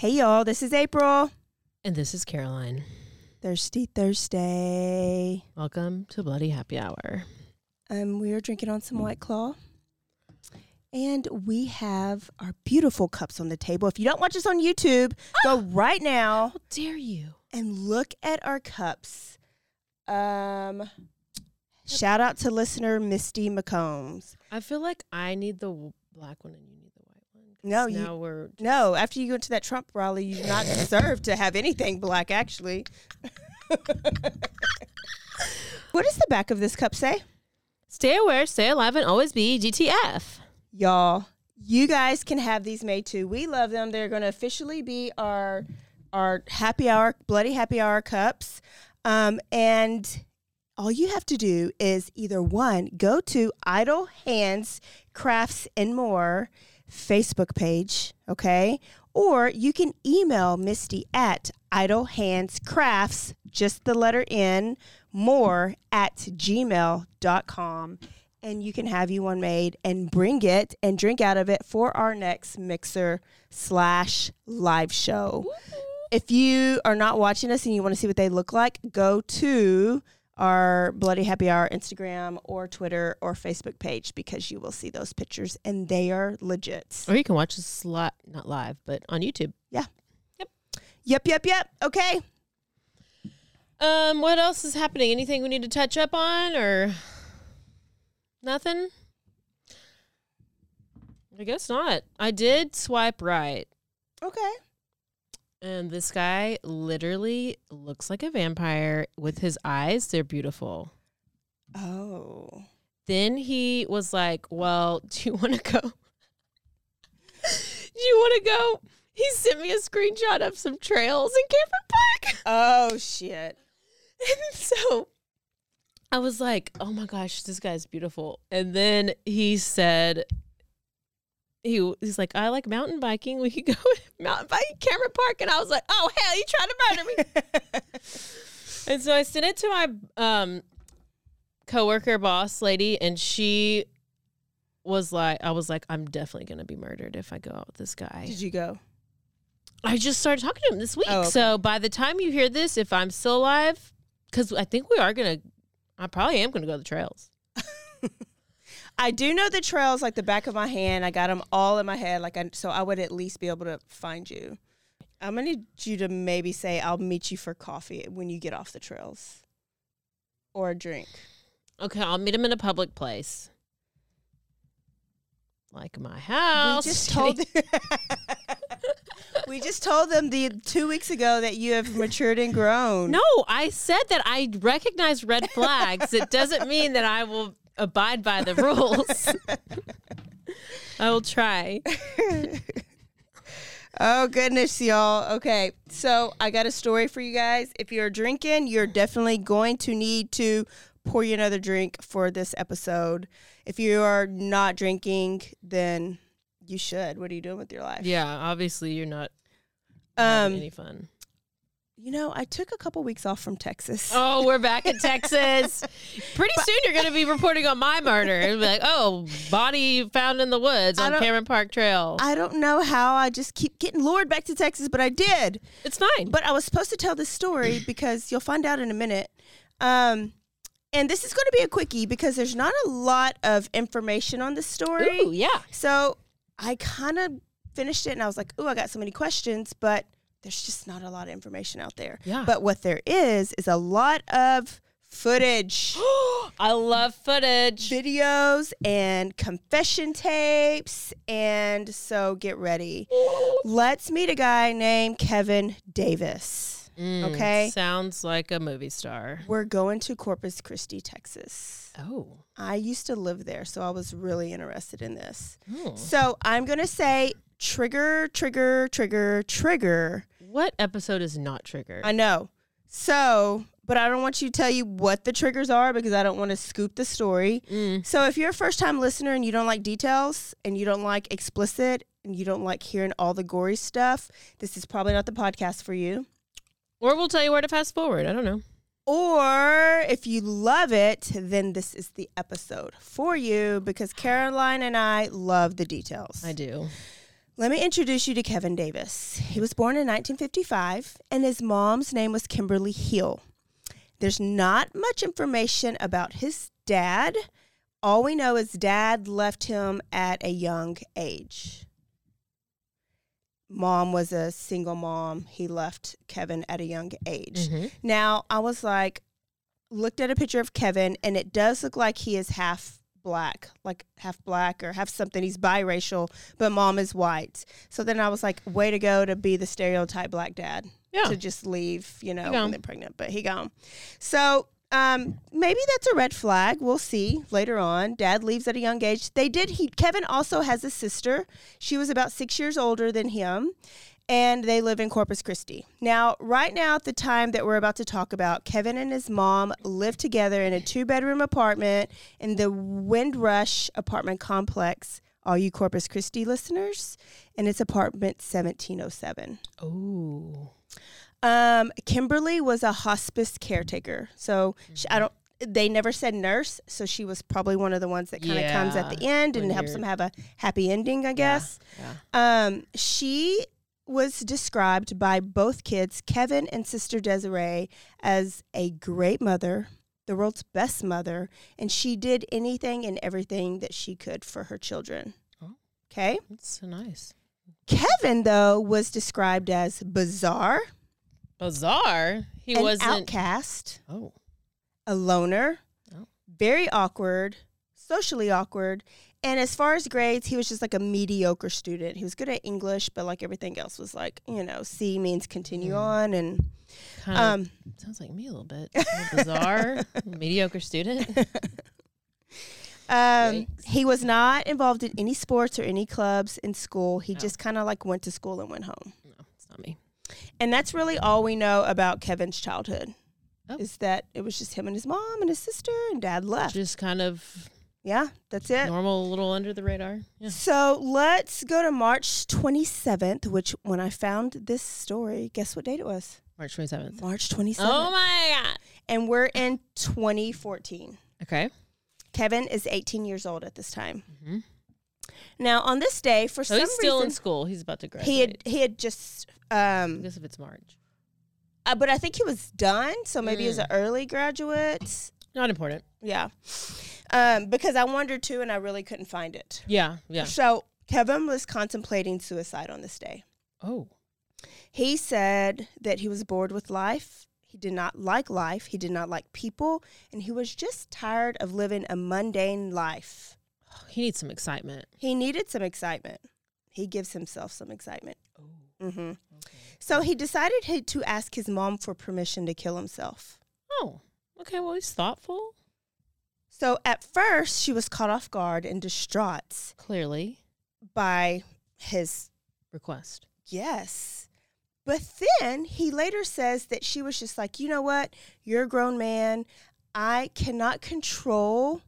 Hey y'all, this is April. And this is Caroline. Thirsty Thursday. Welcome to Bloody Happy Hour. Um, we are drinking on some White Claw. And we have our beautiful cups on the table. If you don't watch us on YouTube, go right now How dare you? and look at our cups. Um, shout out to listener Misty McCombs. I feel like I need the black one and you need the white one. 'cause No, you- now we're No, after you go to that Trump rally, you do not deserve to have anything black, actually. what does the back of this cup say? stay aware, stay alive, and always be GTF. Y'all, you guys can have these made too. We love them. They're going to officially be our our happy hour, bloody happy hour cups. Um, and all you have to do is either one, go to Idle Hands Crafts and More Facebook page, okay? Or you can email Misty at Idle Hands Crafts, just the letter N, more at gmail.com. And you can have you one made and bring it and drink out of it for our next mixer slash live show. If you are not watching us and you want to see what they look like, go to our Bloody Happy Hour Instagram or Twitter or Facebook page because you will see those pictures and they are legit. Or you can watch this li- not live, but on YouTube. Yeah. Yep. Yep, yep, yep. Okay. Um, what else is happening? Anything we need to touch up on or nothing? I guess not. I did swipe right. Okay. And this guy literally looks like a vampire with his eyes. They're beautiful. Oh. Then he was like, Well, do you want to go? do you want to go? He sent me a screenshot of some trails in Cameron Park. Oh, shit. And so I was like, oh my gosh, this guy's beautiful. And then he said, he, he's like, I like mountain biking. We could go mountain biking Cameron Park. And I was like, oh, hell, you trying to murder me? and so I sent it to my um, coworker, boss lady, and she was like, I was like, I'm definitely going to be murdered if I go out with this guy. Did you go? I just started talking to him this week. Oh, okay. So by the time you hear this, if I'm still alive, because I think we are gonna, I probably am gonna go to the trails. I do know the trails like the back of my hand. I got them all in my head, like I, so I would at least be able to find you. I'm gonna need you to maybe say I'll meet you for coffee when you get off the trails, or a drink. Okay, I'll meet him in a public place, like my house. We just told we just told them the two weeks ago that you have matured and grown. No, I said that I recognize red flags. it doesn't mean that I will abide by the rules. I will try. Oh goodness, y'all. Okay, so I got a story for you guys. If you're drinking, you're definitely going to need to pour you another drink for this episode. If you are not drinking, then you should. What are you doing with your life? Yeah, obviously you're not having Um, any fun. You know, I took a couple weeks off from Texas. Oh, we're back in Texas. Pretty soon you're going to be reporting on my murder. It'll be like, oh, body found in the woods on Cameron Park Trail. I don't know how I just keep getting lured back to Texas, but I did. it's fine. But I was supposed to tell this story because you'll find out in a minute. Um, and this is going to be a quickie because there's not a lot of information on the story. Ooh, yeah. So I kind of finished it and I was like, ooh, I got so many questions, but there's just not a lot of information out there. Yeah. But what there is, is a lot of footage, I love footage. videos, and confession tapes. And so get ready. Let's meet a guy named Kevin Davis. Mm, Okay. Sounds like a movie star. We're going to Corpus Christi, Texas. Oh. I used to live there, so I was really interested in this. Oh. So I'm going to say trigger, trigger, trigger, trigger. What episode is not triggered? I know. So, but I don't want you to tell you what the triggers are because I don't want to scoop the story. Mm. So, if you're a first time listener and you don't like details and you don't like explicit and you don't like hearing all the gory stuff, this is probably not the podcast for you. Or we'll tell you where to fast forward. I don't know. Or if you love it, then this is the episode for you because Caroline and I love the details. I do. Let me introduce you to Kevin Davis. He was born in 1955, and his mom's name was Kimberly Hill. There's not much information about his dad. All we know is dad left him at a young age. Mom was a single mom. He left Kevin at a young age. Mhm. Now, I was like, looked at a picture of Kevin, and it does look like he is half black, like half black or half something. He's biracial, but mom is white. So then I was like, way to go to be the stereotype black dad. Yeah. To just leave, you know, when they're pregnant, but he gone. So um, maybe that's a red flag. We'll see later on. Dad leaves at a young age. They did. He Kevin also has a sister. She was about six years older than him, and they live in Corpus Christi. Now, right now, at the time that we're about to talk about, Kevin and his mom live together in a two bedroom apartment in the Windrush apartment complex. All you Corpus Christi listeners, and it's apartment 1707. Oh. Um, Kimberly was a hospice caretaker. So she, I don't. They never said nurse, so she was probably one of the ones that kind of comes at the end and helps them have a happy ending, I guess. Yeah. Um, she was described by both kids, Kevin and sister Desiree, as a great mother, the world's best mother, and she did anything and everything that she could for her children. Oh. Okay. That's so nice. Kevin, though, was described as bizarre, Bizarre. He an wasn't. outcast, Oh. a loner, Oh. very awkward, socially awkward. And as far as grades, he was just like a mediocre student. He was good at English, but like everything else was like, you know, C means continue on. And Kind of um, sounds like me a little bit. A bizarre, mediocre student. um, he was not involved in any sports or any clubs in school. He just kind of like went to school and went home. No, it's not me. And that's really all we know about Kevin's childhood. Oh. Is that it was just him and his mom and his sister, and dad left. Just kind of yeah, that's it. normal, little under the radar. Yeah. So let's go to March 27th, which when I found this story, guess what date it was? March twenty seventh. March 27th. Oh my god. And we're in 2014. Okay. Kevin is 18 years old at this time. Mhm. Now, on this day, for So some he's still in school. He's about to graduate. he had he had just I um guess if it's March. uh, but I think he was done, so maybe he was Mm. an early graduate. Not important. Yeah. Um because I wondered too and I really couldn't find it. Yeah. Yeah. So, Kevin was contemplating suicide on this day. Oh. He said that he was bored with life. He did not like life. He did not like people. And he was just tired of living a mundane life. He needs some excitement. He needed some excitement. He gives himself some excitement. Oh. hmm So he decided he, to ask his mom for permission to kill himself. Oh. Okay. Well, he's thoughtful. So at first, she was caught off guard and distraught Clearly. by his Request. Yes. But then he later says that she was just like, you know what? You're a grown man. I cannot control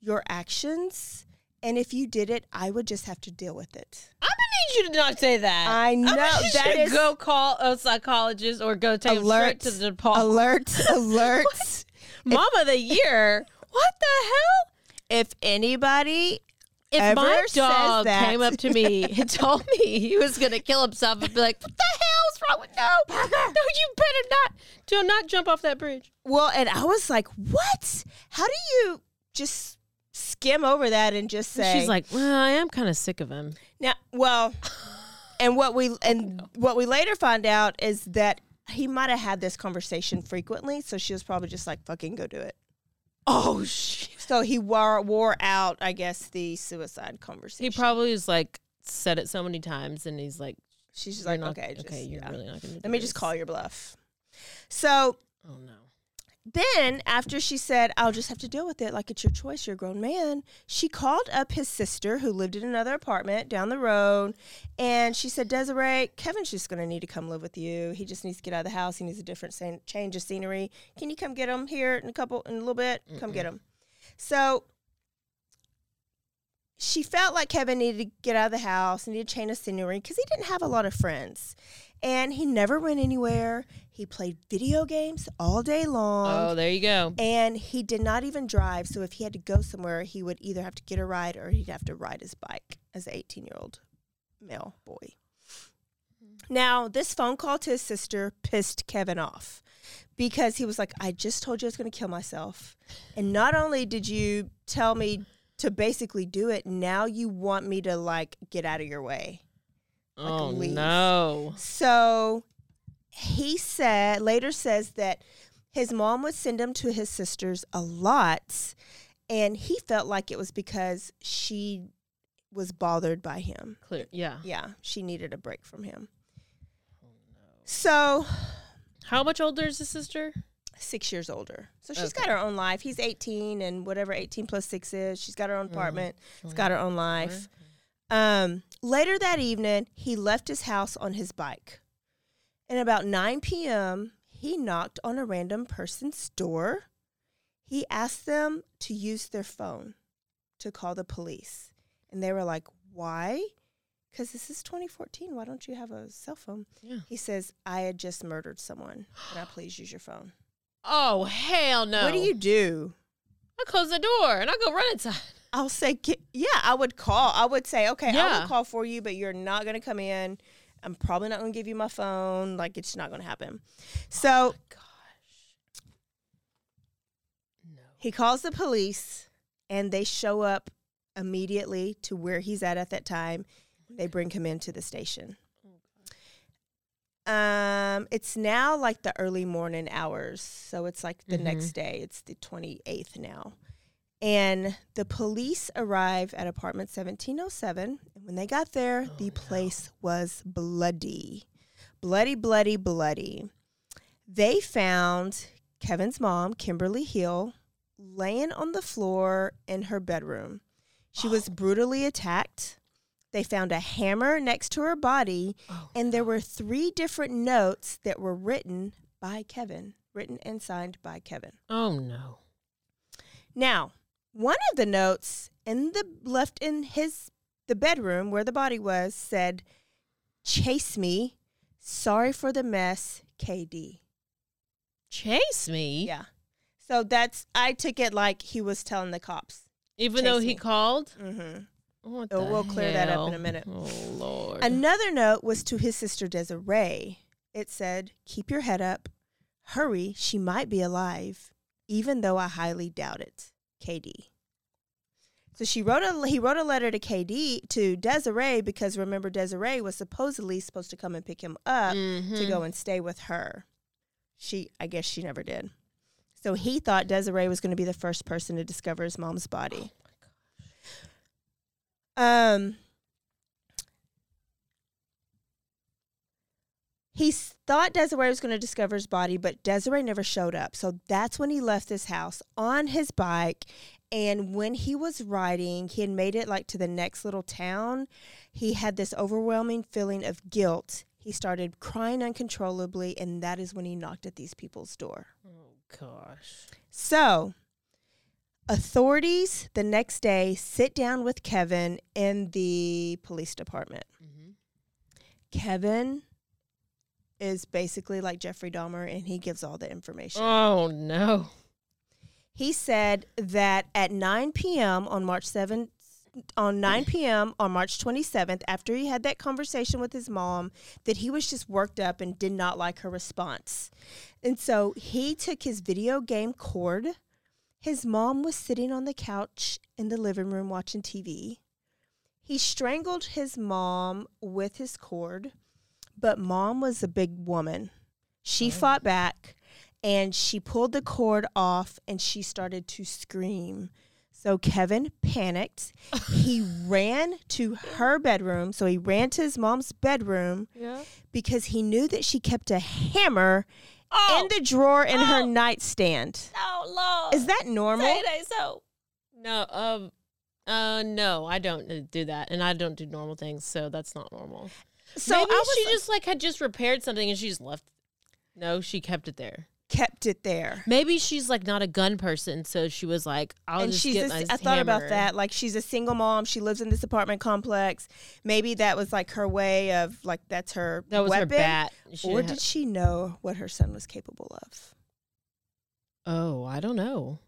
your actions. And if you did it, I would just have to deal with it. I'm gonna need you to not say that. I know, I'm that is- go call a psychologist or go take Alert. to the department. Alert, alert. Mom of the year. What the hell? if anybody, If Ever my says dog that- came up to me and told me he was gonna kill himself, I'd be like, "What the hell's wrong with no? No, you better not. Do not jump off that bridge. Well, and I was like, what? How do you just skim over that and just say She's like, well, I am kind of sick of him. now well and what we and what we later find out is that he might have had this conversation frequently, so she was probably just like, fucking go do it. Oh shit. So he wore wore out, I guess, the suicide conversation. He probably was like said it so many times, and he's like, She's just like, not- okay, just, okay, you're yeah. really not going to. let me just call your bluff. So Oh no. Then after she said i'll just have to deal with it like it's your choice you're a grown man she called up his sister who lived in another apartment down the road and she said desiree kevin's just going to need to come live with you. He just needs to get out of the house. He needs a different change of scenery. Can you come get him here in a couple in a little bit? Come get him. So she felt like Kevin needed to get out of the house, needed a change of scenery because he didn't have a lot of friends. And he never went anywhere. He played video games all day long. Oh, there you go. And he did not even drive. So if he had to go somewhere, he would either have to get a ride or he'd have to ride his bike as an 18 year old male boy. Mm-hmm. Now, this phone call to his sister pissed Kevin off because he was like, I just told you I was going to kill myself. And not only did you tell me to basically do it, now you want me to like get out of your way. oh leaf. no. So he said later says that his mom would send him to his sisters a lot and he felt like it was because she was bothered by him. Clear. Yeah. Yeah, she needed a break from him. Oh, so, How much older is his sister? 6 years older. So she's Okay. got her own life. He's 18 and whatever 18 plus 6 is, she's got her own apartment. She's got her own life. Um, later that evening, he left his house on his bike. And about 9 p.m., he knocked on a random person's door. He asked them to use their phone to call the police. And they were like, Why? Because this is 2014. Why don't you have a cell phone? Yeah. He says, I had just murdered someone. Can I please use your phone? Oh hell no. What do you do? I close the door and I go run inside. I'll say, "Ki- yeah, I would call. I would say, okay, I Yeah. will call for you, but you're not going to come in. I'm probably not going to give you my phone. Like, it's not going to happen. Oh so Gosh. No. he calls the police, and they show up immediately to where he's at at that time. They bring him into the station. Um, it's now like the early morning hours, so it's like the next day. It's the 28th now. And the police arrive at apartment 1707. And when they got there, the place was bloody. Bloody, bloody, bloody. They found Kevin's mom, Kimberly Hill, laying on the floor in her bedroom. She was brutally attacked. They found a hammer next to her body, Oh, and there were three different notes that were written by Kevin, written and signed by Kevin. Oh no. Now, one of the notes in the left in his the bedroom where the body was said, "Chase me. Sorry for the mess, KD." Chase me. Yeah. So that's I took it like he was telling the cops. Even though he me. called. Mm-hmm. Oh, we'll clear that up in a minute. Oh lord. Another note was to his sister Desiree. It said, "Keep your head up. Hurry, she might be alive, even though I highly doubt it." KD. So she wrote a he wrote a letter to KD to Desiree because remember Desiree was supposedly supposed to come and pick him up to Mhm. go and stay with her. She I guess she never did. So he thought Desiree was going to be the first person to discover his mom's body. Um He thought Desiree was going to discover his body, but Desiree never showed up. So that's when he left his house on his bike. And when he was riding, he had made it like to the next little town. He had this overwhelming feeling of guilt. He started crying uncontrollably, and that is when he knocked at these people's door. Oh gosh. So, authorities the next day sit down with Kevin in the police department. Mhm. Kevin is basically like Jeffrey Dahmer and he gives all the information. Oh no. He said that at 9 p.m. on March 7th, on 9 p.m. on March 27th, after he had that conversation with his mom, that he was just worked up and did not like her response. And so he took his video game cord. His mom was sitting on the couch in the living room watching TV. He strangled his mom with his cord, but mom was a big woman. She oh. fought back and she pulled the cord off and she started to scream. So Kevin panicked. he ran to her bedroom. So he ran to his mom's bedroom Yeah. because he knew that she kept a hammer Oh. in the drawer in her Oh. nightstand. Oh Lord. Is that normal? Say they so. No, um, uh, no, I don't uh, do that, and I don't do normal things, so that's not normal. So Maybe I was she just like had just repaired something and she just left. No, she kept it there. Kept it there. Maybe she's like not a gun person, so she was like, "I'll and just she's get a, I thought about that. Like she's a single mom. She lives in this apartment complex. Maybe that was like her way of like that's her That was weapon. her bat. She Or did she know what her son was capable of? Oh, I don't know.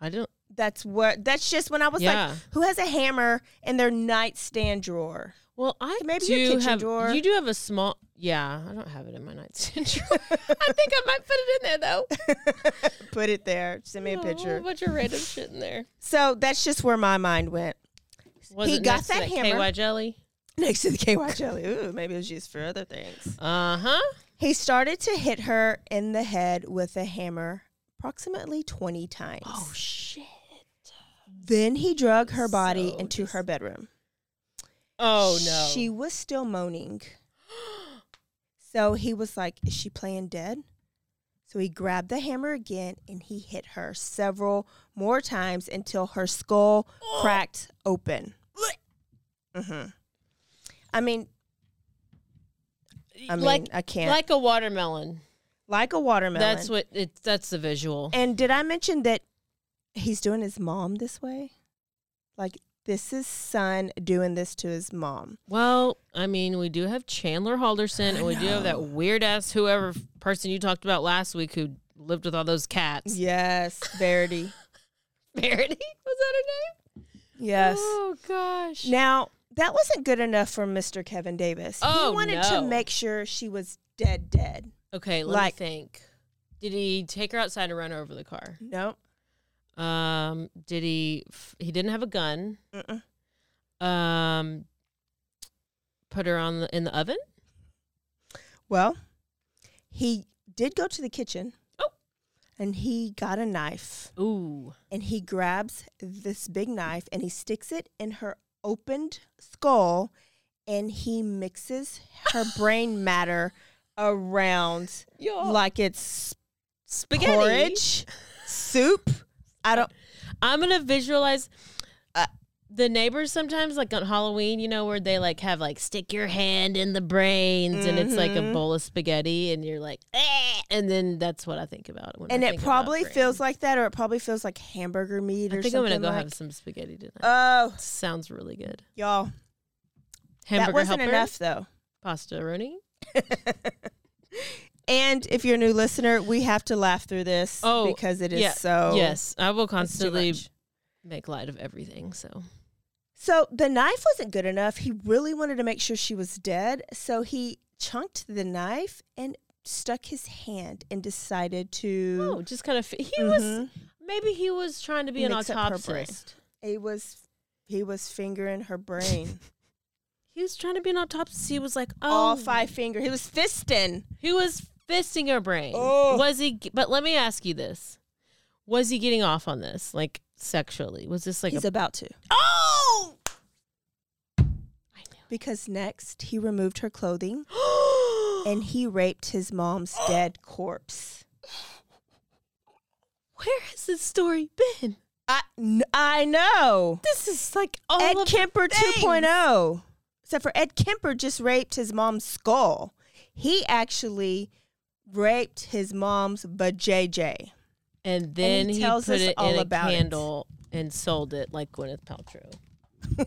I don't. That's what. That's just when I was Yeah. like, who has a hammer in their nightstand drawer? Well, I Maybe do your kitchen have. drawer. You do have a small. Yeah, I don't have it in my nightstand drawer. I think I might put it in there though. Put it there. Send me a Oh, picture. A bunch of random shit in there. So that's just where my mind went. Was He got next to that hammer. KY jelly. Next to the KY jelly. Ooh, maybe it was used for other things. Uh huh. He started to hit her in the head with a hammer approximately 20 times. Oh shit. Then he drug her body So into dis- her bedroom. Oh no. She was still moaning. So he was like, Is she playing dead? So he grabbed the hammer again and he hit her several more times until her skull cracked open. hmm I mean, I mean, like I can't. Like, like a watermelon. Like a watermelon. That's what it. That's the visual. And did I mention that he's doing his mom this way? Like, this is son doing this to his mom. Well, I mean, we do have Chandler Halderson, and we do have that weird ass whoever person you talked about last week who lived with all those cats. Yes, Verity. Verity was that her name? yes. Oh gosh. Now, that wasn't good enough for Mr. Kevin Davis. Oh, he wanted to make sure she was dead, dead. Okay, let Like- me think. Did he take her outside and run her over the car? No. Um, did he? f- He didn't have a gun. Mm-mm. Um, put her on the in the oven. Well, he did go to the kitchen. Oh. And he got a knife Ooh. and he grabs this big knife and he sticks it in her opened skull and he mixes her brain matter around like it's spaghetti. porridge, soup. I don't. I'm gonna visualize uh, the neighbors sometimes, like on Halloween, you know, where they like have like stick your hand in the brains, and it's like a Mhm. bowl of spaghetti, and you're like, eh, and then that's what I think about when. And I it think about probably feels like that, or it probably feels like hamburger meat or I think I'm something gonna go like. have some spaghetti tonight. Oh, Sounds really good. y'all, Hamburger that wasn't helper, enough though. pasta roni. And if you're a new listener, we have to laugh through this Oh, because it is yeah, so. yes, I will constantly make light of everything. So So the knife wasn't good enough. He really wanted to make sure she was dead. So he chunked the knife and stuck his hand and decided to. oh, just kind of he was Mhm. maybe he was trying to be an Mix autopsist. He was he was fingering her brain. He was trying to be an autopsy. He was like, oh, All five finger. He was fisting. He was fisting her brain. Oh. Was he? But let me ask you this: Was he getting off on this, like sexually? Was this like He's a? about to. oh, I Because next he removed her clothing and he raped his mom's dead corpse. Where has this story been? I, I know. This is like all Ed of the Kemper things. 2.0. Except for Ed Kemper just raped his mom's skull. He actually raped his mom's vajayjay. and then he he, tells put us it all in a about it. candle and sold it like Gwyneth Paltrow.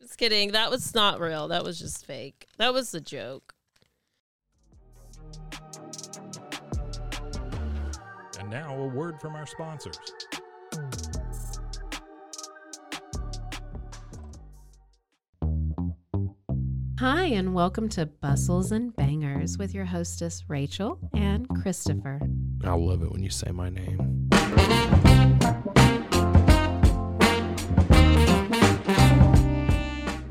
just kidding. That was not real. That was just fake. That was a joke. And now a word from our sponsors. Hi, and welcome to Bustles and Bangers with your hostess, Rachel and Christopher. I love it when you say my name.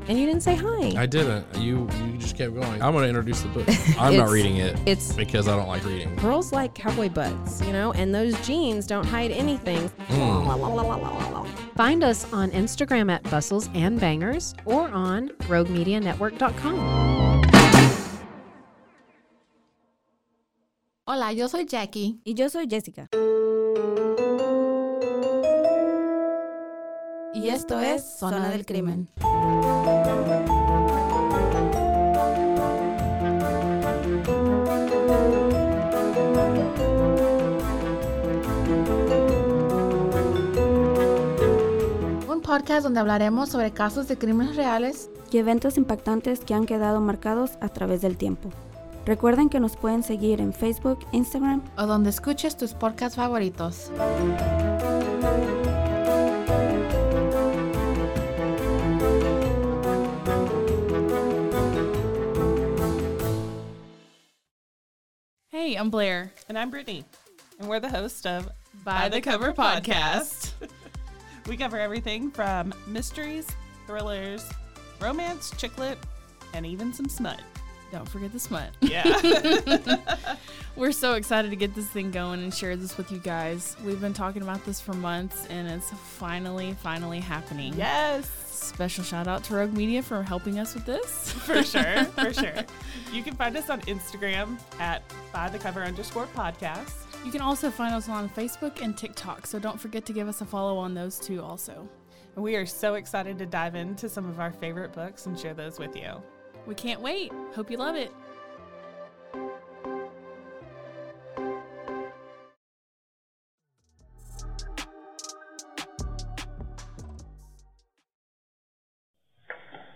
And you didn't say hi. I didn't. You you just kept going. I'm going to introduce the book. I'm not It's- reading it it's because I don't like reading. girls like cowboy butts, you know, and those jeans don't hide anything. Mm. Find us on Instagram at Bustles and Bangers or on RogueMediaNetwork.com. Hola, yo soy Jackie. Y yo soy Jessica. Y esto es Zona del Crimen. Podcast donde hablaremos sobre casos de crímenes reales y eventos impactantes que han quedado marcados a través del tiempo. Recuerden que nos pueden seguir en Facebook, Instagram. o donde escuches tus podcasts favoritos. Hey, I'm Blair. And I'm Brittany. And we're the host of By, the, Cover, Podcast. we cover everything from mysteries, thrillers, romance, chick lit, and even some smut. Don't forget the smut. Yeah. We're so excited to get this thing going and share this with you guys. We've been talking about this for months and it's finally, finally happening. yes. Special shout out to Rogue Media for helping us with this. For sure. For sure. You can find us on Instagram at by the cover underscore podcast. You can also find us on Facebook and TikTok, so don't forget to give us a follow on those two also. We are so excited to dive into some of our favorite books and share those with you. We can't wait. Hope you love it.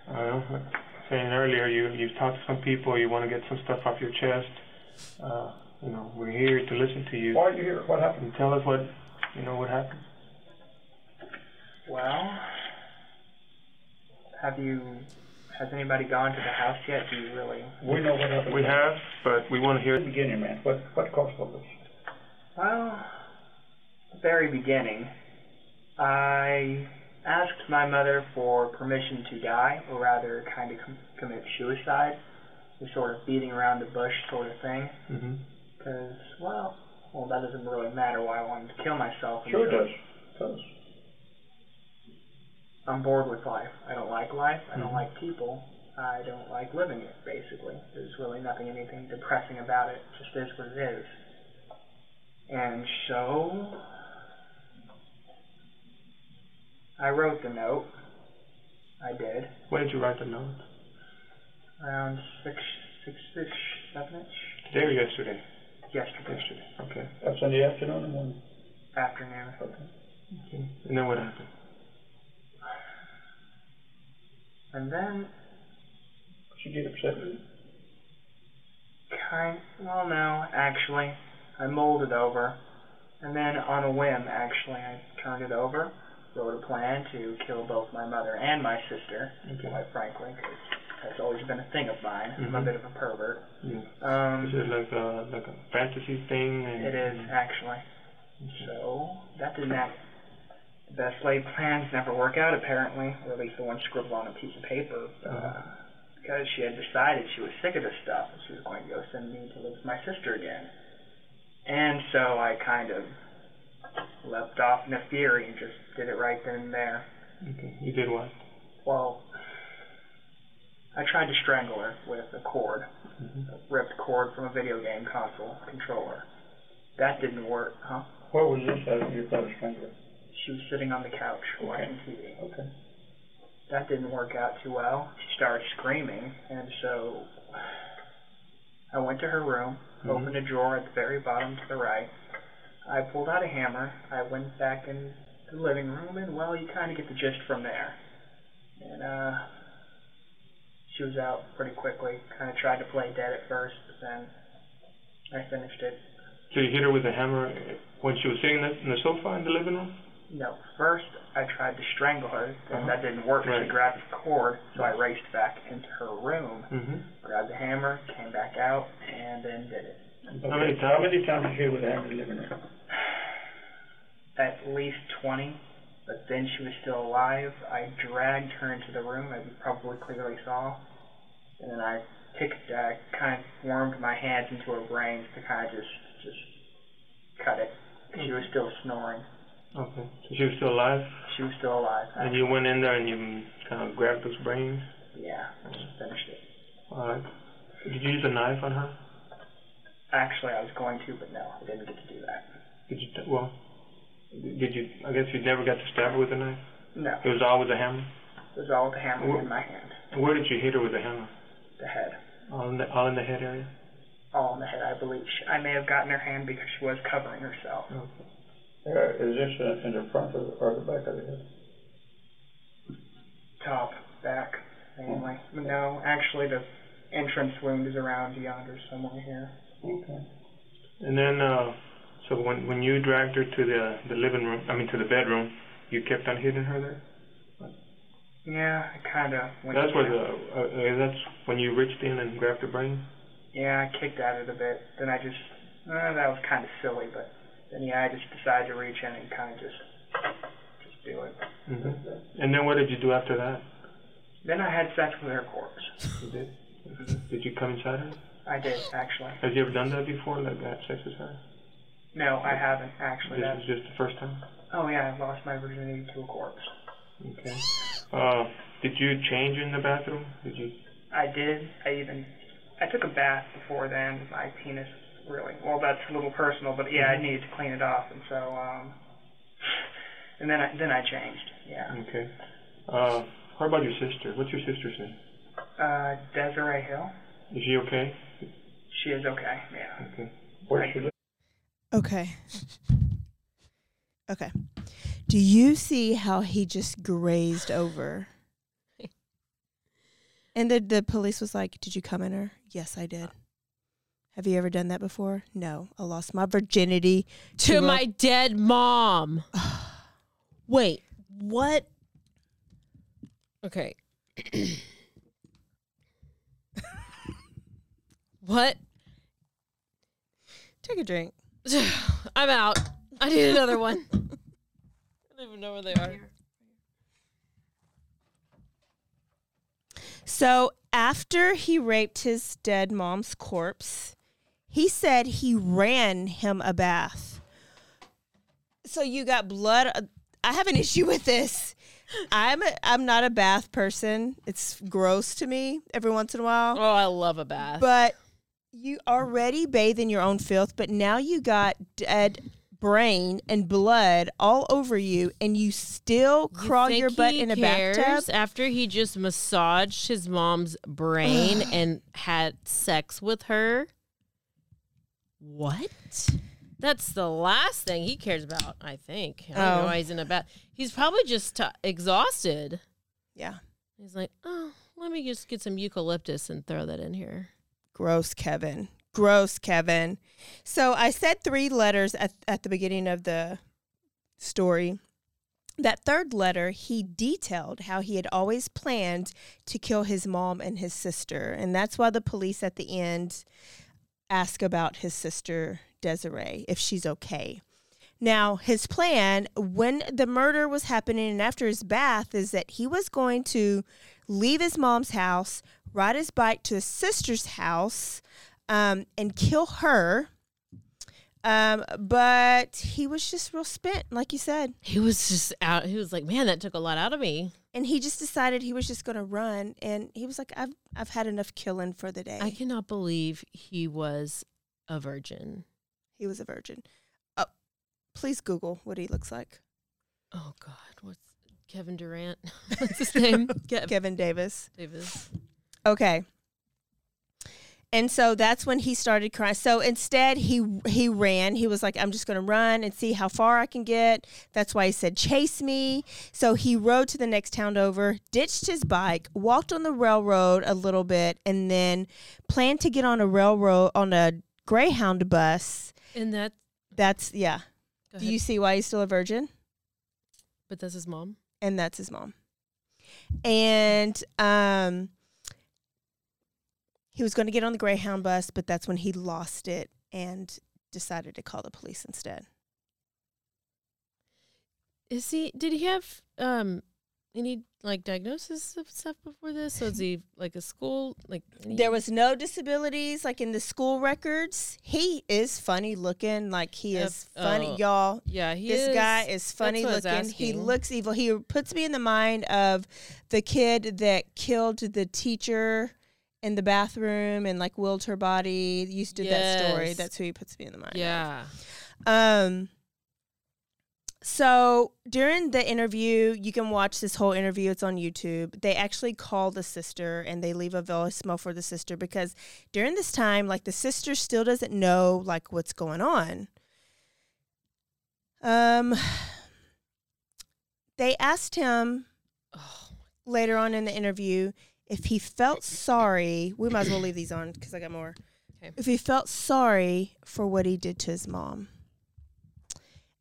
uh, like saying earlier, you you've talked to some people, you want to get some stuff off your chest. Uh, you know, we're here to listen to you. Why are you here? What happened? And tell us what you know what happened. Well, have you? Has anybody gone to the house yet? Do you really? We know what happened. We have, but we want to hear. At the beginning, man. What what caused all this? Well, the very beginning, I asked my mother for permission to die, or rather, kind of com- commit suicide, the sort of beating around the bush sort of thing. Mm-hmm. Because, well, well, that doesn't really matter why I wanted to kill myself. Sure it does. It does. I'm bored with life. I don't like life. I don't Mhm. like people. I don't like living it, basically. There's really nothing, anything depressing about it. It just is what it is. And so, I wrote the note. I did. When did you write the note? Around six, six-ish, seven-ish? Today or yesterday? Yesterday Yesterday. Okay. That's in the afternoon and morning. afternoon. Okay. And then what happened? And then, She get upset with you. kind, well, no, actually, I mulled it over. And then, on a whim, actually, I turned it over, wrote a plan to kill both my mother and my sister, Okay. quite frankly, because that's always been a thing of mine. I'm a Mhm. bit of a pervert. Yeah. Um, Is it like a like a fantasy thing? And, It is, actually. So, that didn't act. The best laid plans never work out, apparently, or at least the one scribbled on a piece of paper. Uh, because she had decided she was sick of this stuff and she was going to go send me to live with my sister again. And so I kind of leapt off in a fury and just did it right then and there. Okay. You did what? Well, I tried to strangle her with a cord, Mm-hmm. a ripped cord from a video game console controller. That didn't work, huh? Where was this at your brother's finger? She was sitting on the couch watching TV. Okay. That didn't work out too well. She started screaming, and so I went to her room, Mhm. opened a drawer at the very bottom to the right. I pulled out a hammer. I went back in the living room, and well, you kind of get the gist from there. And uh, she was out pretty quickly. Kind of tried to play dead at first, but then I finished it. So you hit her with a hammer when she was sitting in the, sofa in the living room? No, first I tried to strangle her, then that didn't work. Right. She grabbed the cord, so I raced back into her room, Mm-hmm. grabbed the hammer, came back out, and then did it. How many How many times did you hit her with a hammer in the living room? At least 20, but then she was still alive. I dragged her into the room, as you probably clearly saw, and then I picked, uh, kind of wormed my hands into her brains to kind of just, just cut it. She was still snoring. Okay. So she was still alive, She was still alive. and you went in there and you kind of grabbed those brains. Yeah, I just finished it. All right. Did you use a knife on her? Actually, I was going to, but no, I didn't get to do that. Did you? T- well, did you? I guess you never got to stab her with a knife. No, It was all with a hammer. it was all with the hammer Wh- in my hand. Where did you hit her with the hammer? The head. All in the all in the head area. All in the head, I believe. She, I may have gotten her hand because she was covering herself. Okay. Uh, is this uh, in the front or, or the back of the head? Top, back, mainly. No, actually, the entrance wound is around yonder somewhere here. Okay. And then, uh, so when when you dragged her to the the living room, I mean to the bedroom, you kept on hitting her there. Yeah, I kind of went. That's where the uh, uh, that's when you reached in and grabbed the brain. Yeah, I kicked at it a bit. Then I just. Uh, that was kind of silly, but then yeah, I just decided to reach in and kind of just, just do it. hmm And then what did you do after that? Then I had sex with her corpse. You did. Did you come inside her? I did actually. Have you ever done that before? Like had sex with her? No, I haven't actually. This is just the first time. oh yeah, I lost my virginity to a corpse. Okay. Uh, did you change in the bathroom? Did you? I did. I even I took a bath before then. My penis really well. That's a little personal, but yeah, I needed to clean it off, and so um, and then I then I changed. Yeah. Okay. Uh, how about your sister? What's your sister's name? Uh, Desiree Hill. Is she okay? She is okay. Yeah. Okay. Where she live? Okay. Okay. Do you see how he just grazed over? And the the police was like, "Did you come in her?" "Yes, I did." "Have you ever done that before?" "No. I lost my virginity to a- my dead mom. Wait, what? Okay. what? Take a drink. I'm out. I need another one. Don't even know where they are. So after he raped his dead mom's corpse, he said he ran him a bath. So you got blood. I have an issue with this. I'm a, I'm not a bath person. It's gross to me every once in a while. Oh, I love a bath. But you already bathe in your own filth, but now you got dead brain and blood all over you, and you still You crawl your butt in a bathtub. after he just massaged his mom's brain and had sex with her. What? That's the last thing he cares about. I think. I don't know Oh. why he's in a bath. He's probably just t- exhausted. Yeah. He's like, oh, let me just get some eucalyptus and throw that in here. Gross, Kevin. Gross, Kevin. So I said three letters at, at the beginning of the story. That third letter, he detailed how he had always planned to kill his mom and his sister. And that's why the police at the end ask about his sister, Desiree, if she's okay. Now, his plan when the murder was happening and after his bath is that he was going to leave his mom's house, ride his bike to his sister's house, um, and kill her. Um, but he was just real spent, like you said. He was just out. He was like, man, that took a lot out of me. And he just decided he was just going to run. And he was like, I've, I've had enough killing for the day. I cannot believe he was a virgin. he was a virgin. Oh, please Google what he looks like. Oh God, what's Kevin Durant? What's his name? Kev- Kevin Davis. Davis. Okay. And so that's when he started crying. So instead, he he ran. He was like, "I'm just going to run and see how far I can get." That's why he said, "Chase me." So he rode to the next town over, ditched his bike, walked on the railroad a little bit, and then planned to get on a railroad on a Greyhound bus. And that That's yeah. Do you see why he's still a virgin? But that's his mom. and that's his mom. And um, he was going to get on the Greyhound bus, but that's when he lost it and decided to call the police instead. Is he? Did he have um any like diagnosis of stuff before this? So is he like a school like? any- There was no disabilities like in the school records. He is funny looking, like he Yep. is funny, Oh, y'all. yeah, he this guy is. is funny That's what I was looking. He looks evil. He puts me in the mind of the kid that killed the teacher in the bathroom and like willed her body. Used to do that story. That's who he puts me in the mind. of. Yeah. Um. So during the interview, you can watch this whole interview. It's on YouTube. They actually call the sister and they leave a voicemail for the sister because during this time, like the sister still doesn't know like what's going on. Um. They asked him later on in the interview if he felt sorry. We might as well leave these on because I got more. If he felt sorry for what he did to his mom.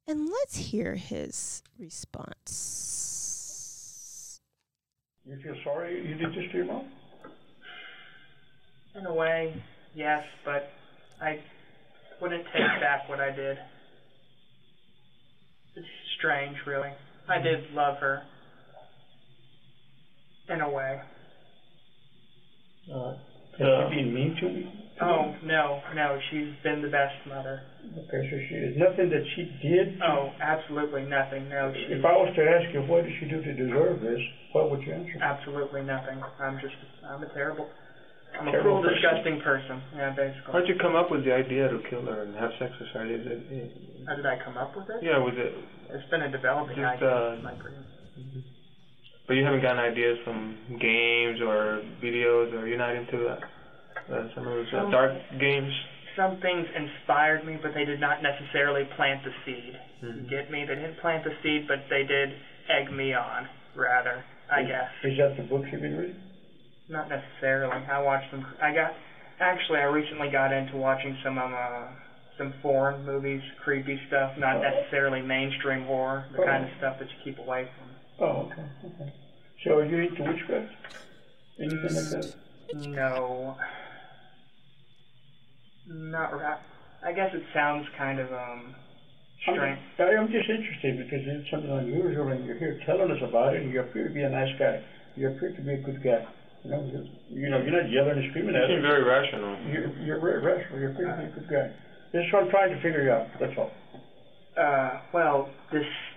And let's hear his response. You feel sorry you did this to your mom? In a way, yes, but I wouldn't take back what I did. It's strange, really. I mm-hmm. did love her. In a way. Uh, has she been mean to you? Oh, no, no, she's been the best mother. Okay, so she is nothing that she did. Oh, absolutely nothing. No, she. If I was to ask you what did she do to deserve this, what would you answer? Absolutely nothing. I'm just, I'm a terrible, I'm a Terrible cruel, person. disgusting person. Yeah, basically. How'd you come up with the idea to kill her and have sex with her? Is it, How did I come up with it? yeah, was it? It's been a developing Just, idea. uh, my brain. But you haven't gotten ideas from games or videos, or you're not into uh, uh, some of those uh, Some- dark games. Some things inspired me, but they did not necessarily plant the seed. Mhm. get me? They didn't plant the seed, but they did egg me on, rather, I Is- guess. Is that the books you've been reading? Not necessarily. I watched them. I got actually. I recently got into watching some um, uh, some foreign movies, creepy stuff. Not Oh. necessarily mainstream horror. The kind of stuff that you keep away from. Oh, okay, okay. So are you into witchcraft? Anything like that? No. Not right. I guess it sounds kind of um I'm, strange. I am just interested because it's something unusual and you're here telling us about it and you appear to be a nice guy. You appear to be a good guy. You know, you, you know, you're not yelling and screaming You at seem us. very rational. You're, you're very rational. You appear to be a good guy. This is what I'm trying to figure out. That's all. Uh, well,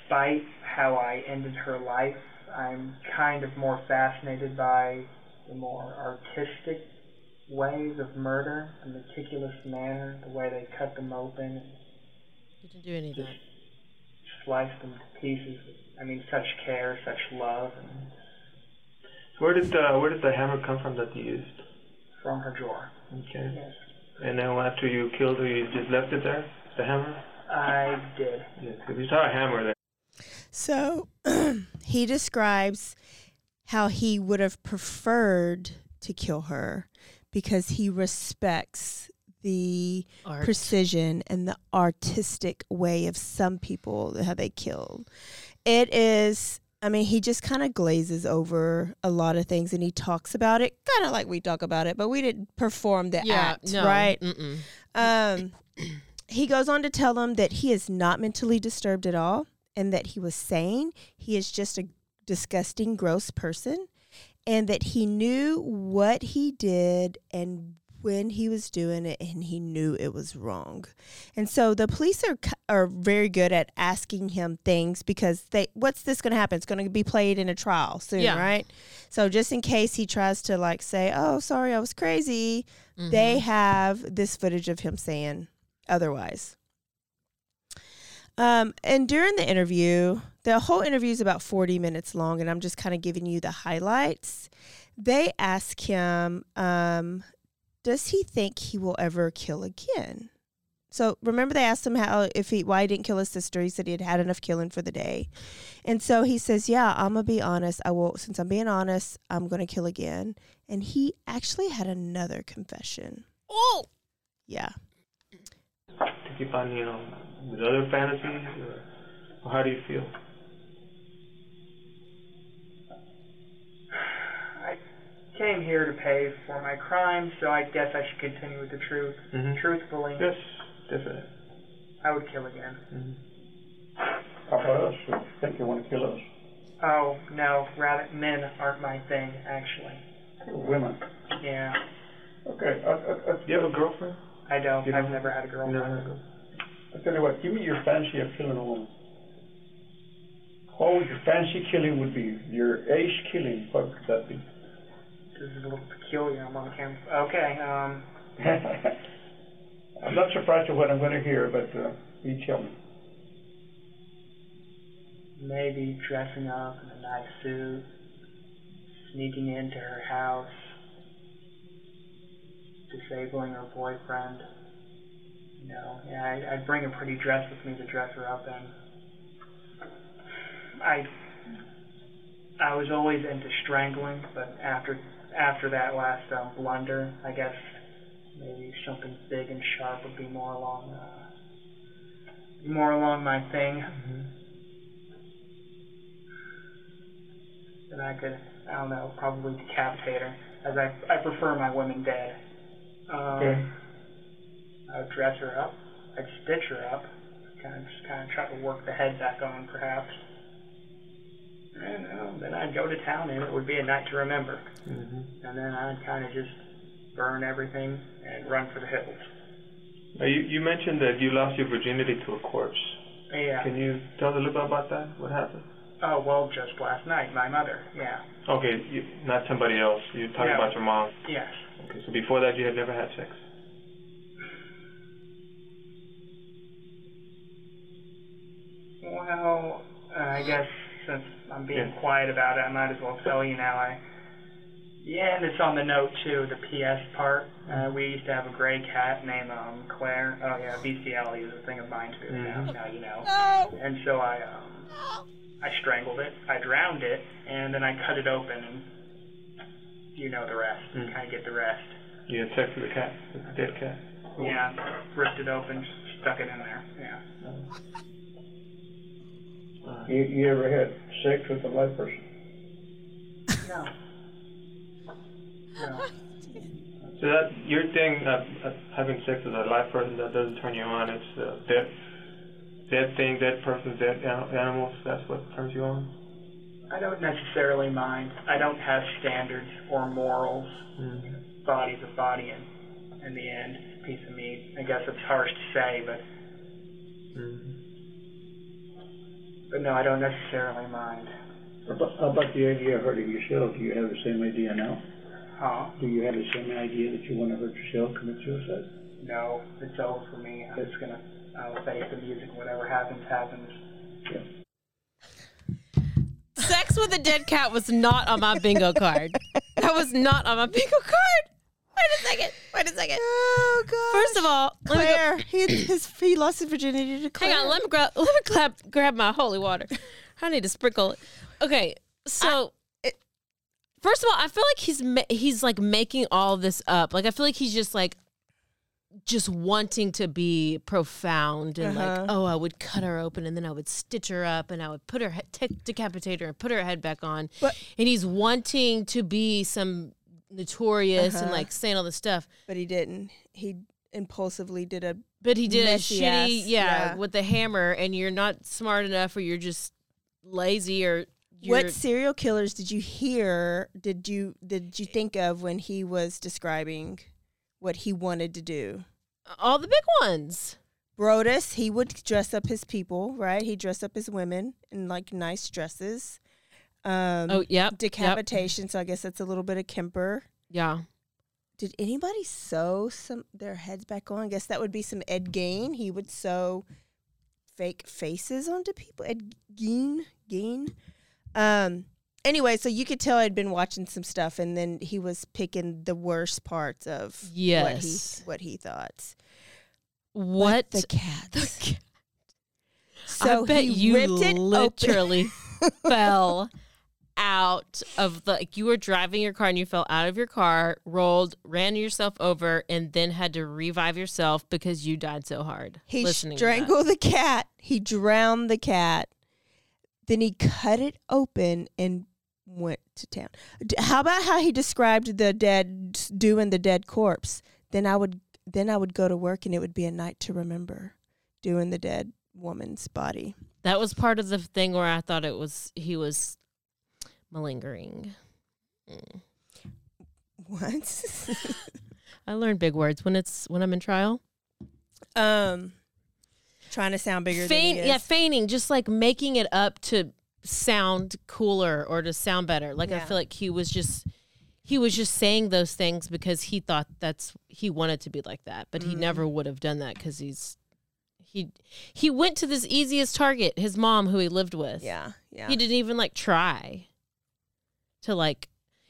despite how I ended her life, I'm kind of more fascinated by the more artistic ways of murder, the meticulous manner, the way they cut them open and You didn't do any of that. slice them to pieces. I mean, such care, such love, and Where did the where did the hammer come from that you used? from her drawer. Okay. Yes. And then after you killed her, you just left it there, the hammer. I did. Yeah, 'cause we saw a hammer there. So he describes how he would have preferred to kill her because he respects the Art. precision and the artistic way of some people how they kill. It is I mean, he just kind of glazes over a lot of things and he talks about it kind of like we talk about it, but we didn't perform the Yeah, act, no, right? mm-mm. Um, he goes on to tell them that he is not mentally disturbed at all and that he was sane. He is just a disgusting, gross person and that he knew what he did and when he was doing it and he knew it was wrong. And so the police are are very good at asking him things because they what's this going to happen? It's going to be played in a trial soon, Yeah. right? So just in case he tries to like say, "Oh, sorry, I was crazy." They mm-hmm. have this footage of him saying otherwise. Um, and during the interview, the whole interview is about 40 minutes long, and I'm just kind of giving you the highlights. They ask him, um, does he think he will ever kill again? So remember, they asked him how if he why he didn't kill his sister. He said he had had enough killing for the day, and so he says, "Yeah, I'm gonna be honest. I will. Since I'm being honest, I'm gonna kill again." And he actually had another confession. Oh, yeah to keep on, you know, with other fantasies, or, or how do you feel? I came here to pay for my crime, so I guess I should continue with the truth, mm-hmm. truthfully. Yes, definitely. I would kill again. Mm-hmm. How about us? You think you want to kill us? Oh no, rabbit men aren't my thing, actually. Women. Yeah. Okay. Uh, uh, uh do you have a girlfriend? I don't. You I've never had a girlfriend. No. I tell you what. Give me your fancy of killing a woman. What would your fancy killing would be? Your ace killing. What could that be? This is a little peculiar. I'm on camera. Okay. Um. I'm not surprised at what I'm going to hear, but uh, you tell me. maybe dressing up in a nice suit, sneaking into her house, disabling her boyfriend. You know, yeah, I, I'd bring a pretty dress with me to dress her up in. I I was always into strangling, but after after that last um, blunder, I guess maybe something big and sharp would be more along uh, more along my thing. Then I could, I don't know, probably decapitate her, as I I prefer my women dead. Um, Okay. I would dress her up. I'd stitch her up. Kind of just kind of try to work the head back on, perhaps. And uh, then I'd go to town, and it would be a night to remember. Mm-hmm. And then I'd kind of just burn everything and run for the hills. Now, you, you mentioned that you lost your virginity to a corpse. Yeah. Can you tell us a little bit about that? What happened? Oh well, just last night, my mother. Yeah. Okay, you, not somebody else. You're talking No. about your mom. Yes. Okay, so before that, you had never had sex. Well, uh, I guess since I'm being Yeah. quiet about it, I might as well tell you now. I yeah, and it's on the note too, the PS part. Uh, we used to have a gray cat named um, Claire. Oh yeah, bestiality is a thing of mine too. Now, Mhm. now you know. No. And so I um, I strangled it, I drowned it, and then I cut it open, and you know the rest. You Mm. kind of get the rest. You had sex with a cat, with a dead cat. Yeah, ripped it open, stuck it in there. Yeah. You, you ever had sex with a live person? No. No. So that your thing, uh, uh, having sex with a live person, that doesn't turn you on. It's uh, dead, dead thing, dead person, dead an- animals. That's what turns you on. I don't necessarily mind. I don't have standards or morals. Mm. Body's a body, and in the end, it's a piece of meat. I guess it's harsh to say, but Mm. but no, I don't necessarily mind. How about, about the idea of hurting yourself? Do you have the same idea now? Huh? Do you have the same idea that you want to hurt yourself, commit suicide? No, it's over for me. I'm just gonna. I'll face the music. Whatever happens, happens. Sex with a dead cat was not on my bingo card. That was not on my bingo card. Wait a second. Wait a second. Oh God. First of all, let me go- Claire, he, his, he lost his virginity to Claire. Hang on, let me grab let me grab grab my holy water. I need to sprinkle it. Okay, so it, first of all, I feel like he's ma- he's like making all this up. Like I feel like he's just like just wanting to be profound and Uh-huh. like, oh, I would cut her open and then I would stitch her up and I would put her he- te- decapitate her and put her head back on. But- and he's wanting to be some notorious and Uh-huh. like saying all this stuff. But he didn't. He impulsively did a. But he did a shitty, ass- yeah, yeah. with the hammer, and you're not smart enough, or you're just lazy, or What serial killers did you hear? Did you did you think of when he was describing what he wanted to do? all the big ones. Brudos, he would dress up his people, right? He dressed up his women in like nice dresses. Um, Oh, yep, yep. decapitation. So I guess that's a little bit of Kemper. Yeah, Did anybody sew some their heads back on? I guess that would be some Ed Gain. He would sew fake faces onto people. Ed Gein, Gein. Um. Anyway, so you could tell I'd been watching some stuff, and then he was picking the worst parts of what he Yes. what he thought. what the cats? I bet he you ripped it open. literally fell out of the like you were driving your car and you fell out of your car, rolled, ran yourself over, and then had to revive yourself because you died so hard. He listening to that. strangled the cat. He drowned the cat. Then he cut it open and went to town. How about how he described the dead doing the dead corpse? Then I would then I would go to work and it would be a night to remember doing the dead woman's body. That was part of the thing where I thought it was he was malingering. Mm. What? I learned big words when it's when I'm in trial. um trying to sound bigger Feign, yeah, feigning, just like making it up to sound cooler or to sound better. Like I feel like he was just he was just saying those things because he thought that's he wanted to be like that, but he Mhm. never would have done that because he's he he went to this easiest target, his mom, who he lived with. Yeah, yeah. He didn't even like try to like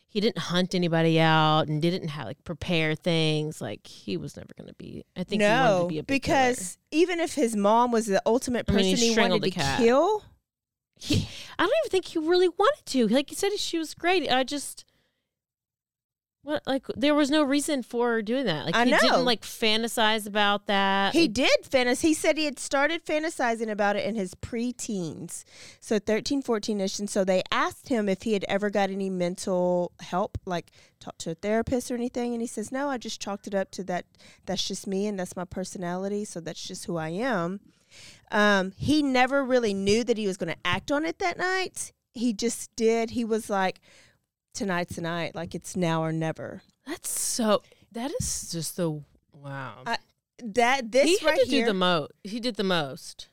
he didn't hunt anybody out and didn't have like prepare things. Like he was never going to be. I think he wanted no, to be a big killer. because even if his mom was the ultimate I person mean, he he, wanted to cat. kill, he, I don't even think he really wanted to. Like he said, she was great. I just what like there was no reason for doing that. Like I he know. didn't like fantasize about that. He did fantasize. He said he had started fantasizing about it in his preteens, so 13, 14 ish. And so they asked him if he had ever got any mental help, like talked to a therapist or anything. And he says, No, I just chalked it up to that. That's just me and that's my personality. So that's just who I am. Um, he never really knew that he was going to act on it that night. He just did. He was like, Tonight's the night. Like it's now or never. That's so. That is just the wow. I, that this he had right to here, do the most. He did the most.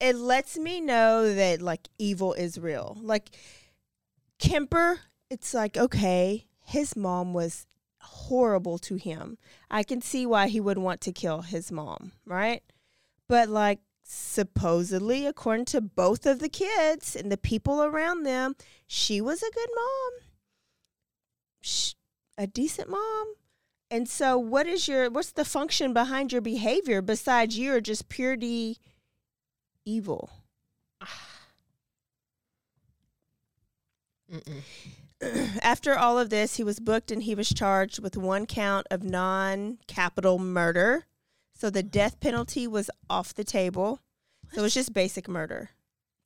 it lets me know that like evil is real. Like Kemper, it's like okay, his mom was horrible to him. I can see why he would want to kill his mom, right? But like supposedly according to both of the kids and the people around them, she was a good mom. Sh- a decent mom. And so what is your what's the function behind your behavior besides you're just purely evil? After all of this, he was booked and he was charged with one count of non capital murder. So the death penalty was off the table. So it was just basic murder.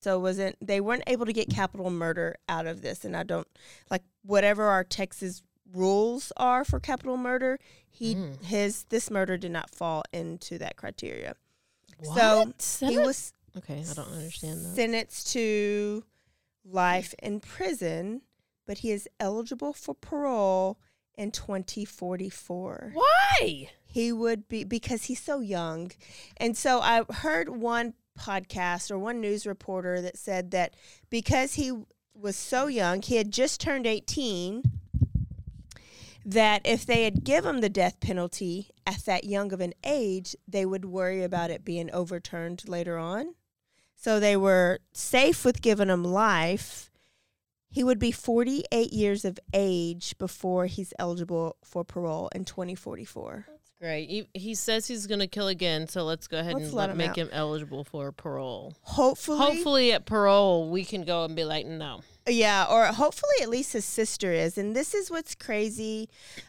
So it wasn't they weren't able to get capital murder out of this. And I don't like whatever our Texas rules are for capital murder, he Mm. his this murder did not fall into that criteria. What? So That he was Okay, I don't understand that. sentenced to life in prison, but he is eligible for parole in 2044. Why? He would be because he's so young. And so I heard one podcast or one news reporter that said that because he was so young, he had just turned 18, that if they had given him the death penalty at that young of an age, they would worry about it being overturned later on. So they were safe with giving him life. He would be 48 years of age before he's eligible for parole in 2044. Great. He, he says he's going to kill again, so let's go ahead Let's and let let, him make out. him eligible for parole. Hopefully, Hopefully, at parole, we can go and be like, no. Yeah, or hopefully at least his sister is. And this is what's crazy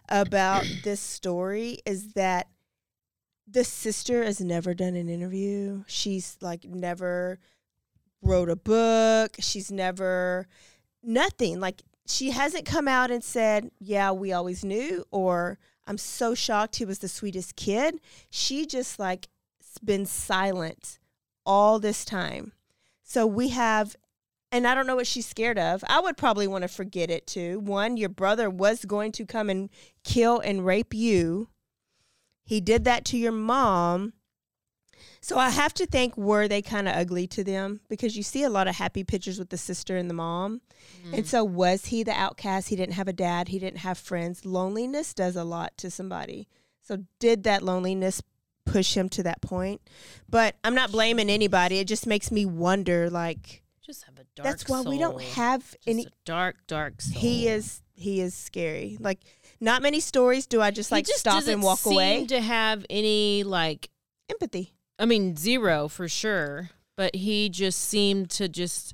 about this story is that the sister has never done an interview. She's like never wrote a book. She's never nothing. Like she hasn't come out and said, "Yeah, we always knew," or "I'm so shocked he was the sweetest kid." She just like been silent all this time. So we have and I don't know what she's scared of. I would probably want to forget it too. One, your brother was going to come and kill and rape you. He did that to your mom. So I have to think were they kind of ugly to them because you see a lot of happy pictures with the sister and the mom. And mm-hmm. so was he the outcast? He didn't have a dad, he didn't have friends. Loneliness does a lot to somebody. So did that loneliness push him to that point? But I'm not blaming anybody. It just makes me wonder like Just have a dark that's why we don't have Just any a dark, dark soul. he is he is scary. Like not many stories do I just He like just stop and walk seem away. to have any like empathy. I mean, zero for sure. But he just seemed to just,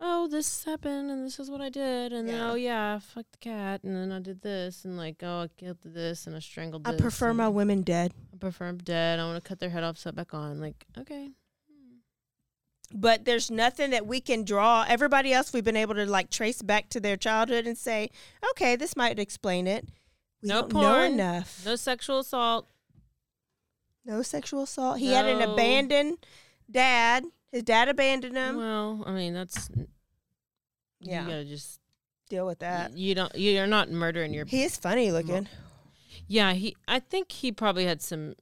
oh, this happened and this is what I did, and then oh yeah, fuck the cat, and then I did this, and like oh, I killed this, and I strangled. I prefer my women dead. I prefer them dead. I want to cut their head off, set back on. Like okay, but there's nothing that we can draw. Everybody else we've been able to like trace back to their childhood and say, okay, this might explain it. We no don't porn. know enough. No sexual assault. No sexual assault. He had an No. abandoned dad. His dad abandoned him. Well, I mean that's Yeah. You gotta just deal with that. You don't. You're not murdering your. He is funny looking. Yeah, he. I think he probably had some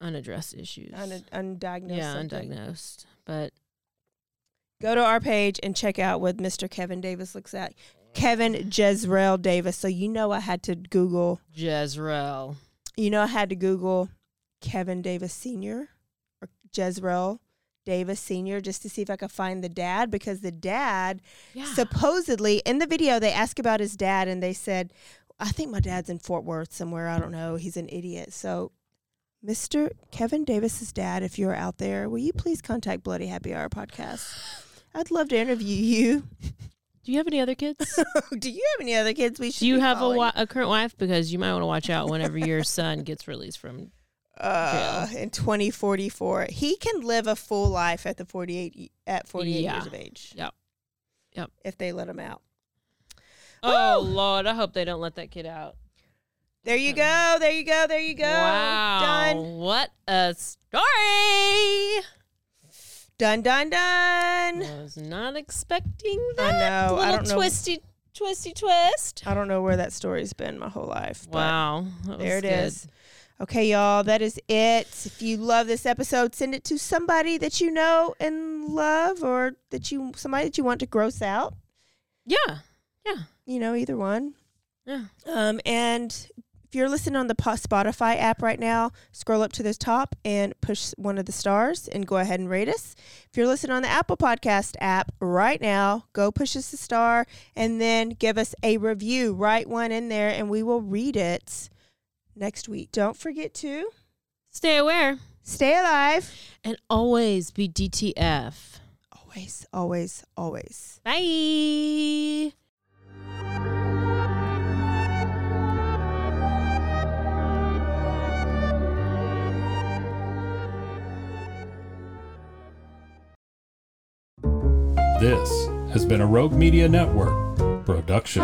unaddressed issues. Un- undiagnosed. yeah, something. undiagnosed. But Go to our page and check out what Mr. Kevin Davis looks at. Kevin Jezreel Davis. So you know I had to Google. Jezreel. You know I had to Google Kevin Davis Senior or Jezreel Davis Senior just to see if I could find the dad because the dad Yeah. supposedly in the video they ask about his dad and they said, I think my dad's in Fort Worth somewhere. I don't know. He's an idiot. So Mr. Kevin Davis's dad, if you're out there, will you please contact Bloody Happy Hour podcast? I'd love to interview you. do you have any other kids? Do you have any other kids we should Do you have a, wi- a current wife? Because you might want to watch out whenever your son gets released from. Uh, in 2044. He can live a full life at the 48 at 48 Yeah. years of age. Yep. Yep. If they let him out. Oh Lord, I hope they don't let that kid out. There you go. There you go. There you go. Wow. Done. What a story. Done. Done. Done. I was not expecting I that. know. Little I don't know. twisty, twisty twist. I don't know where that story's been my whole life. but Wow. There it good. is. Okay, y'all, that is it. If you love this episode, send it to somebody that you know and love or that you somebody that you want to gross out. Yeah. Yeah. You know, either one. Yeah. Um, and if you're listening on the Spotify app right now, scroll up to the top and push one of the stars and go ahead and rate us. If you're listening on the Apple Podcast app right now, go push us a star and then give us a review. Write one in there and we will read it next week. Don't forget to Stay aware stay alive. and always be DTF. Always, always, always. Bye. This has been a Rogue Media Network production.